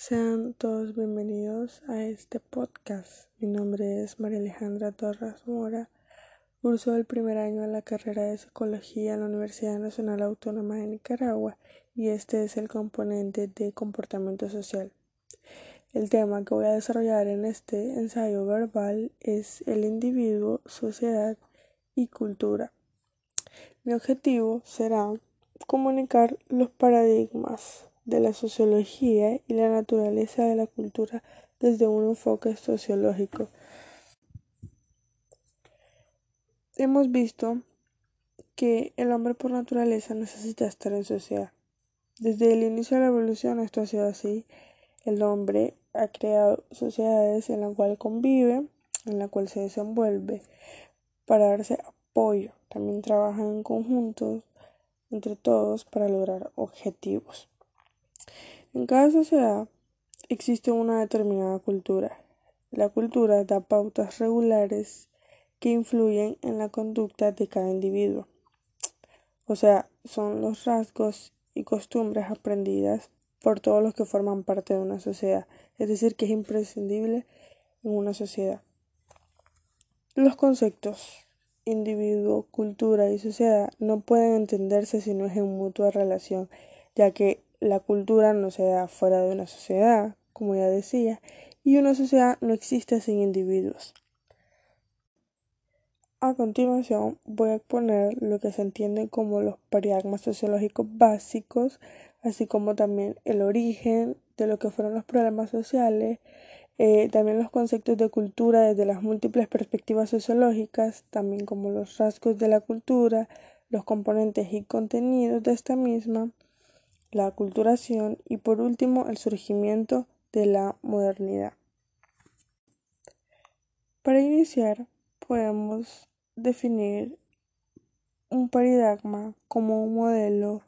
Sean todos bienvenidos a este podcast. Mi nombre es María Alejandra Torres Mora. Curso el primer año de la carrera de Psicología en la Universidad Nacional Autónoma de Nicaragua y este es el componente de comportamiento social. El tema que voy a desarrollar en este ensayo verbal es el individuo, sociedad y cultura. Mi objetivo será comunicar los paradigmas de la sociología y la naturaleza de la cultura desde un enfoque sociológico. Hemos visto que el hombre por naturaleza necesita estar en sociedad. Desde el inicio de la evolución esto ha sido así. El hombre ha creado sociedades en las cuales convive, en las cuales se desenvuelve para darse apoyo. También trabajan en conjuntos entre todos para lograr objetivos. En cada sociedad existe una determinada cultura. La cultura da pautas regulares que influyen en la conducta de cada individuo. O sea, son los rasgos y costumbres aprendidas por todos los que forman parte de una sociedad. Es decir, que es imprescindible en una sociedad. Los conceptos individuo, cultura y sociedad no pueden entenderse si no es en mutua relación, ya que la cultura no se da fuera de una sociedad, como ya decía, y una sociedad no existe sin individuos. A continuación voy a exponer lo que se entiende como los paradigmas sociológicos básicos, así como también el origen de lo que fueron los problemas sociales, eh, también los conceptos de cultura desde las múltiples perspectivas sociológicas, también como los rasgos de la cultura, los componentes y contenidos de esta misma, la aculturación y por último el surgimiento de la modernidad. Para iniciar podemos definir un paradigma como un modelo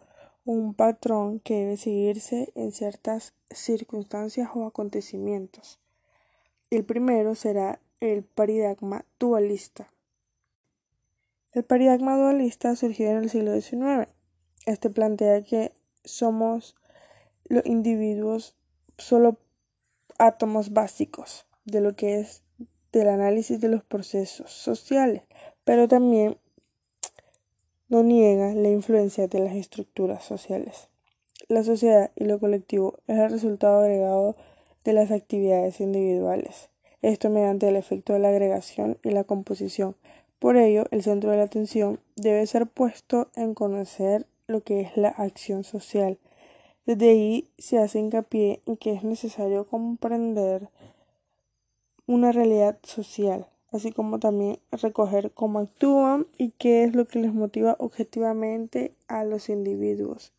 o un patrón que debe seguirse en ciertas circunstancias o acontecimientos. El primero será el paradigma dualista. El paradigma dualista surgió en el siglo XIX. Este plantea que somos los individuos solo átomos básicos de lo que es del análisis de los procesos sociales, pero también no niega la influencia de las estructuras sociales. La sociedad y lo colectivo es el resultado agregado de las actividades individuales, esto mediante el efecto de la agregación y la composición. Por ello, el centro de la atención debe ser puesto en conocer lo que es la acción social. Desde ahí se hace hincapié en que es necesario comprender una realidad social, así como también recoger cómo actúan y qué es lo que les motiva objetivamente a los individuos.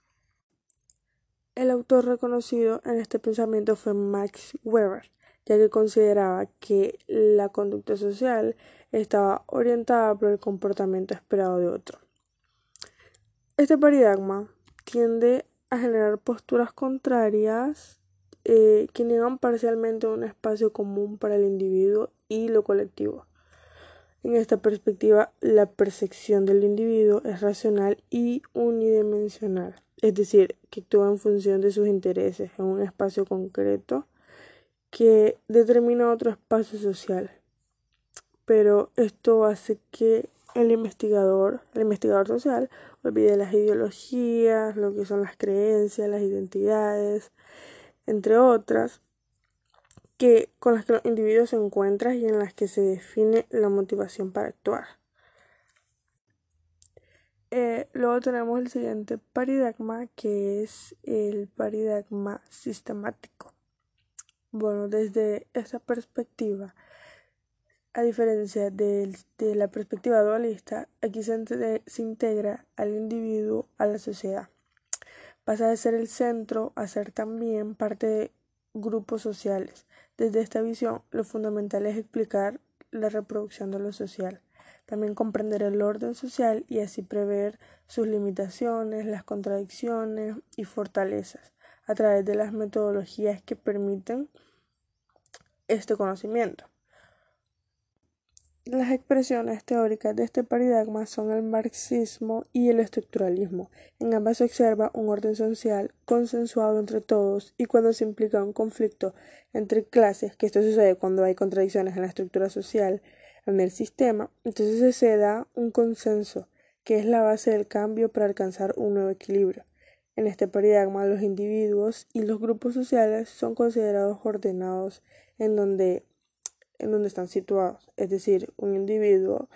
El autor reconocido en este pensamiento fue Max Weber, ya que consideraba que la conducta social estaba orientada por el comportamiento esperado de otro. Este paradigma tiende a generar posturas contrarias eh, que niegan parcialmente un espacio común para el individuo y lo colectivo. En esta perspectiva, la percepción del individuo es racional y unidimensional, es decir, que actúa en función de sus intereses en un espacio concreto que determina otro espacio social. Pero esto hace que el investigador, el investigador social, olvide las ideologías, lo que son las creencias, las identidades, entre otras, que con las que los individuos se encuentran y en las que se define la motivación para actuar. Eh, luego tenemos el siguiente paradigma que es el paradigma sistemático. Bueno, desde esa perspectiva, a diferencia de, la perspectiva dualista, aquí se, integra al individuo a la sociedad. Pasa de ser el centro a ser también parte de grupos sociales. Desde esta visión, lo fundamental es explicar la reproducción de lo social, también comprender el orden social y así prever sus limitaciones, las contradicciones y fortalezas a través de las metodologías que permiten este conocimiento. Las expresiones teóricas de este paradigma son el marxismo y el estructuralismo. En ambas se observa un orden social consensuado entre todos y cuando se implica un conflicto entre clases, que esto sucede cuando hay contradicciones en la estructura social, en el sistema, entonces se da un consenso, que es la base del cambio para alcanzar un nuevo equilibrio. En este paradigma los individuos y los grupos sociales son considerados ordenados en donde en donde están situados. Es decir, un individuo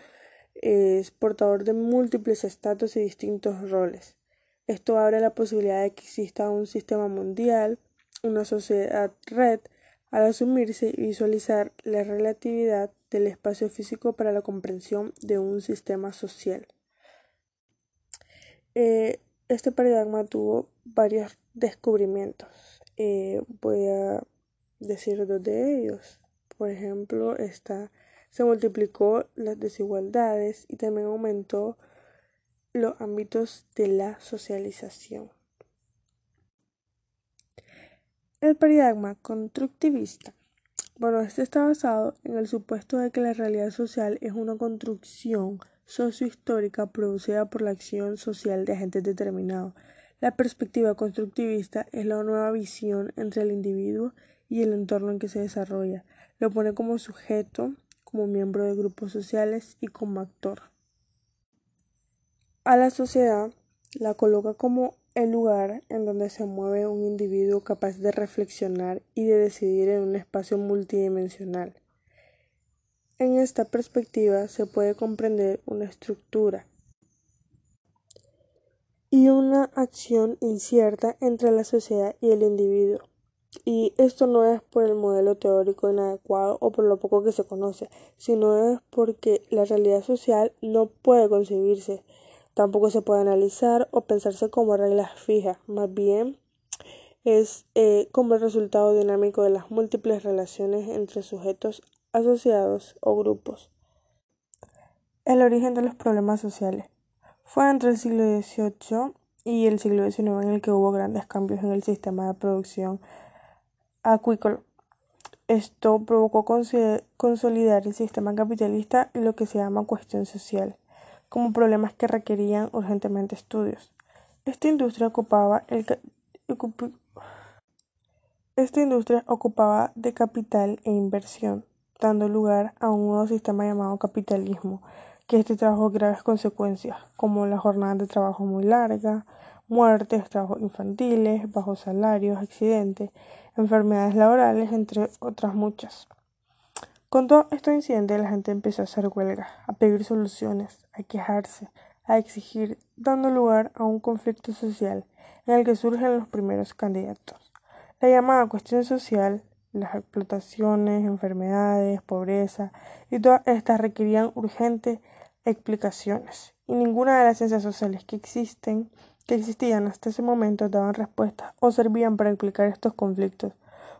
es portador de múltiples estatus y distintos roles. Esto abre la posibilidad de que exista un sistema mundial, una sociedad red, al asumirse y visualizar la relatividad del espacio físico para la comprensión de un sistema social. Eh, este paradigma tuvo varios descubrimientos. Eh, voy a decir dos de ellos. Por ejemplo, esta, se multiplicó las desigualdades y también aumentó los ámbitos de la socialización. El paradigma constructivista. Bueno, este está basado en el supuesto de que la realidad social es una construcción sociohistórica producida por la acción social de agentes determinados. La perspectiva constructivista es la nueva visión entre el individuo y el entorno en que se desarrolla. Lo pone como sujeto, como miembro de grupos sociales y como actor. A la sociedad la coloca como el lugar en donde se mueve un individuo capaz de reflexionar y de decidir en un espacio multidimensional. En esta perspectiva se puede comprender una estructura y una acción incierta entre la sociedad y el individuo. Y esto no es por el modelo teórico inadecuado o por lo poco que se conoce, sino es porque la realidad social no puede concebirse, tampoco se puede analizar o pensarse como reglas fijas, más bien es eh, como el resultado dinámico de las múltiples relaciones entre sujetos asociados o grupos. El origen de los problemas sociales. Fue entre el siglo XVIII y el siglo XIX en el que hubo grandes cambios en el sistema de producción acuícola. Esto provocó consolidar el sistema capitalista y lo que se llama cuestión social, como problemas que requerían urgentemente estudios. Esta industria ocupaba el esta industria ocupaba de capital e inversión, dando lugar a un nuevo sistema llamado capitalismo, que este trajo graves consecuencias, como la jornada de trabajo muy larga, muertes, trabajos infantiles, bajos salarios, accidentes, enfermedades laborales, entre otras muchas. Con todo estos incidentes la gente empezó a hacer huelga, a pedir soluciones, a quejarse, a exigir, dando lugar a un conflicto social en el que surgen los primeros candidatos. La llamada cuestión social, las explotaciones, enfermedades, pobreza y todas estas requerían urgentes explicaciones y ninguna de las ciencias sociales que existen que existían hasta ese momento daban respuestas o servían para explicar estos conflictos.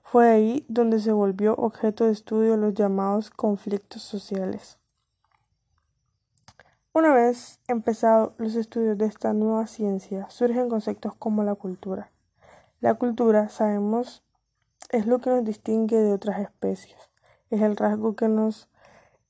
Fue ahí donde se volvió objeto de estudio los llamados conflictos sociales. Una vez empezados los estudios de esta nueva ciencia, surgen conceptos como la cultura. La cultura, sabemos, es lo que nos distingue de otras especies, es el rasgo que nos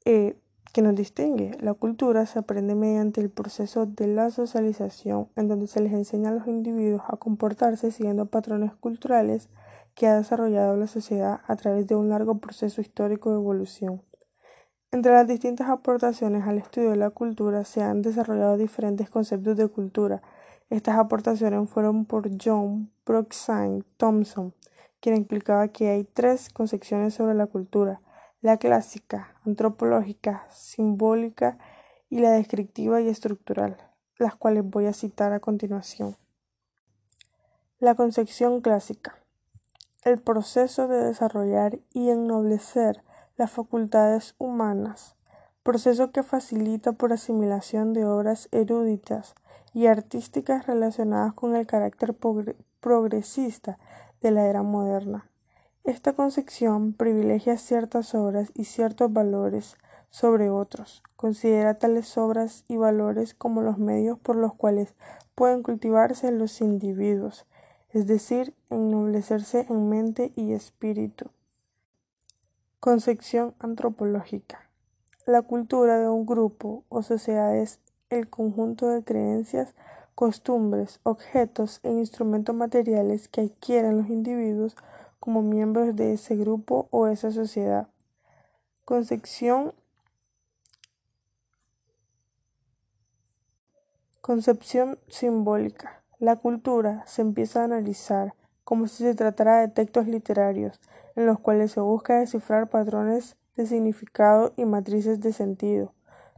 eh, que nos distingue. La cultura se aprende mediante el proceso de la socialización, en donde se les enseña a los individuos a comportarse siguiendo patrones culturales que ha desarrollado la sociedad a través de un largo proceso histórico de evolución. Entre las distintas aportaciones al estudio de la cultura se han desarrollado diferentes conceptos de cultura. Estas aportaciones fueron por John Broxine Thompson, quien explicaba que hay tres concepciones sobre la cultura la clásica, antropológica, simbólica y la descriptiva y estructural, las cuales voy a citar a continuación. La concepción clásica. El proceso de desarrollar y ennoblecer las facultades humanas, proceso que facilita por asimilación de obras eruditas y artísticas relacionadas con el carácter progresista de la era moderna esta concepción privilegia ciertas obras y ciertos valores sobre otros. Considera tales obras y valores como los medios por los cuales pueden cultivarse los individuos, es decir, ennoblecerse en mente y espíritu. Concepción antropológica. La cultura de un grupo o sociedad es el conjunto de creencias, costumbres, objetos e instrumentos materiales que adquieren los individuos como miembros de ese grupo o esa sociedad. Concepción simbólica. La cultura se empieza a analizar como si se tratara de textos literarios, en los cuales se busca descifrar patrones de significado y matrices de sentido.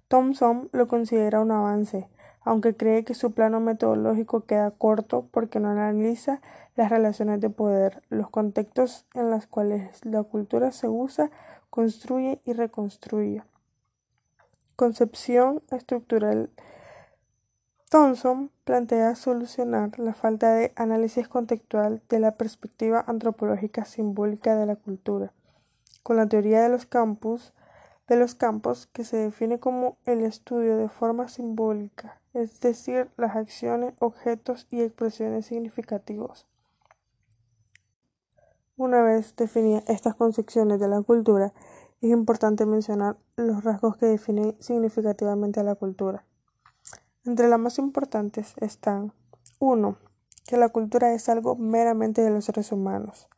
Thompson lo considera un avance, aunque cree que su plano metodológico queda corto porque no analiza las relaciones de poder, los contextos en los cuales la cultura se usa, construye y reconstruye. Concepción estructural Thompson plantea solucionar la falta de análisis contextual de la perspectiva antropológica simbólica de la cultura, con la teoría de los campos, de los campos que se define como el estudio de forma simbólica, es decir, las acciones, objetos y expresiones significativos. Una vez definidas estas concepciones de la cultura, es importante mencionar los rasgos que definen significativamente a la cultura. Entre las más importantes están 1. Que la cultura es algo meramente de los seres humanos.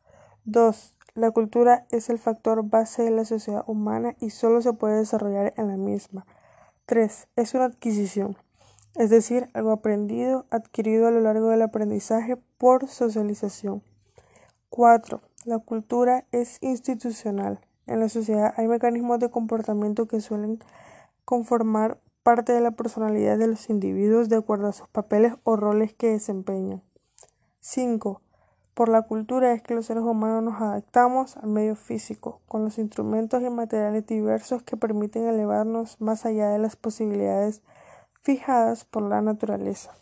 2. La cultura es el factor base de la sociedad humana y solo se puede desarrollar en la misma. 3. Es una adquisición, es decir, algo aprendido, adquirido a lo largo del aprendizaje por socialización. 4. La cultura es institucional. En la sociedad hay mecanismos de comportamiento que suelen conformar parte de la personalidad de los individuos de acuerdo a sus papeles o roles que desempeñan. 5. Por la cultura es que los seres humanos nos adaptamos al medio físico, con los instrumentos y materiales diversos que permiten elevarnos más allá de las posibilidades fijadas por la naturaleza.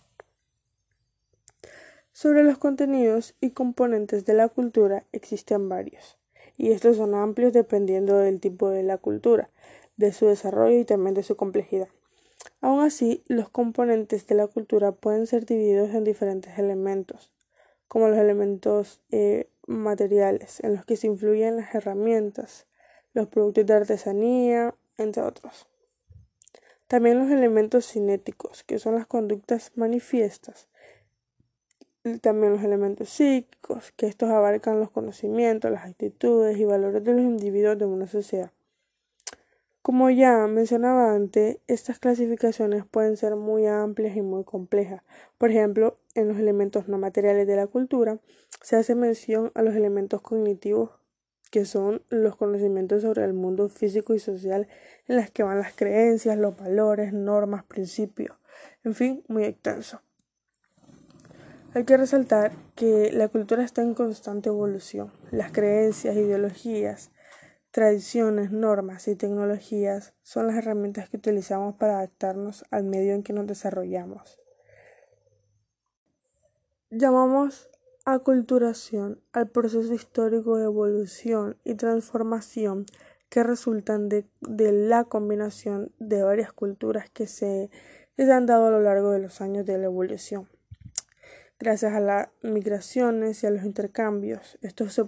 Sobre los contenidos y componentes de la cultura existen varios, y estos son amplios dependiendo del tipo de la cultura, de su desarrollo y también de su complejidad. Aun así, los componentes de la cultura pueden ser divididos en diferentes elementos, como los elementos eh, materiales, en los que se influyen las herramientas, los productos de artesanía, entre otros. También los elementos cinéticos, que son las conductas manifiestas. también los elementos psíquicos, que estos abarcan los conocimientos, las actitudes y valores de los individuos de una sociedad. Como ya mencionaba antes, estas clasificaciones pueden ser muy amplias y muy complejas. Por ejemplo, en los elementos no materiales de la cultura se hace mención a los elementos cognitivos que son los conocimientos sobre el mundo físico y social en las que van las creencias, los valores, normas, principios, en fin, muy extenso. Hay que resaltar que la cultura está en constante evolución. Las creencias, ideologías, Tradiciones, normas y tecnologías son las herramientas que utilizamos para adaptarnos al medio en que nos desarrollamos. Llamamos aculturación al proceso histórico de evolución y transformación que resultan de, la combinación de varias culturas que se, que se han dado a lo largo de los años de la evolución. Gracias a las migraciones y a los intercambios, esto se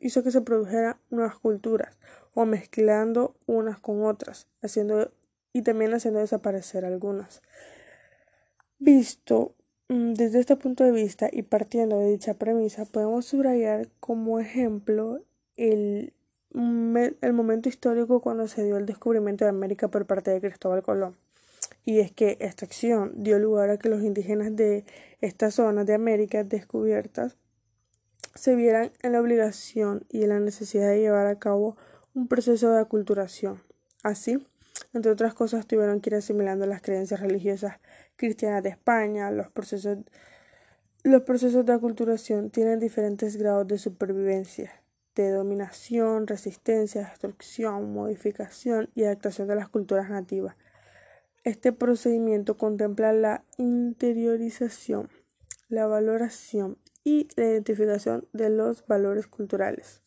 hizo que se produjeran nuevas culturas o mezclando unas con otras, haciendo y también haciendo desaparecer algunas. Visto desde este punto de vista y partiendo de dicha premisa, podemos subrayar como ejemplo el, el momento histórico cuando se dio el descubrimiento de América por parte de Cristóbal Colón y es que esta acción dio lugar a que los indígenas de estas zonas de América descubiertas se vieran en la obligación y en la necesidad de llevar a cabo un proceso de aculturación. Así, entre otras cosas, tuvieron que ir asimilando las creencias religiosas cristianas de España. Los procesos, los procesos de aculturación tienen diferentes grados de supervivencia, de dominación, resistencia, destrucción, modificación y adaptación de las culturas nativas. Este procedimiento contempla la interiorización, la valoración y la identificación de los valores culturales.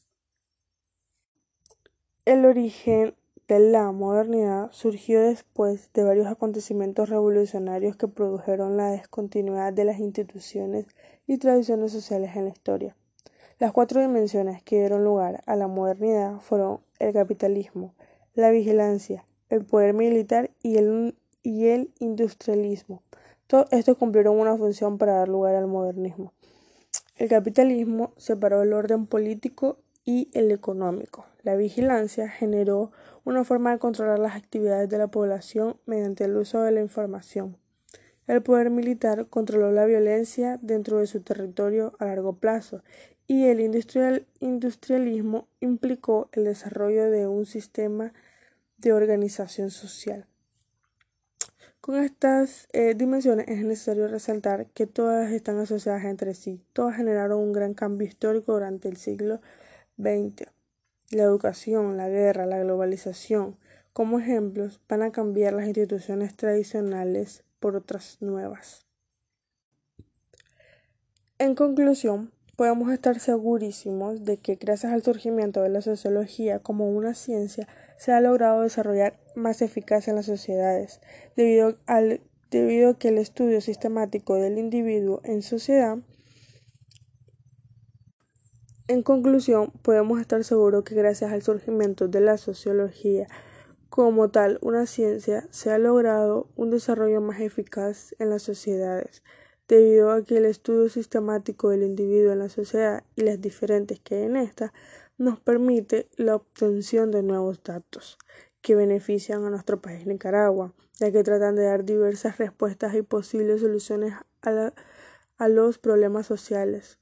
El origen la modernidad surgió después de varios acontecimientos revolucionarios que produjeron la descontinuidad de las instituciones y tradiciones sociales en la historia. Las cuatro dimensiones que dieron lugar a la modernidad fueron el capitalismo, la vigilancia, el poder militar y el, y el industrialismo. Todos estos cumplieron una función para dar lugar al modernismo. El capitalismo separó el orden político y el económico. La vigilancia generó una forma de controlar las actividades de la población mediante el uso de la información. El poder militar controló la violencia dentro de su territorio a largo plazo y el industrialismo implicó el desarrollo de un sistema de organización social. Con estas eh, dimensiones es necesario resaltar que todas están asociadas entre sí, todas generaron un gran cambio histórico durante el siglo XX. La educación, la guerra, la globalización, como ejemplos, van a cambiar las instituciones tradicionales por otras nuevas. En conclusión, podemos estar segurísimos de que gracias al surgimiento de la sociología como una ciencia se ha logrado desarrollar más eficacia en las sociedades, debido, al, debido a que el estudio sistemático del individuo en sociedad en conclusión, podemos estar seguros que gracias al surgimiento de la sociología como tal una ciencia se ha logrado un desarrollo más eficaz en las sociedades, debido a que el estudio sistemático del individuo en la sociedad y las diferentes que hay en esta nos permite la obtención de nuevos datos que benefician a nuestro país Nicaragua, ya que tratan de dar diversas respuestas y posibles soluciones a, a los problemas sociales.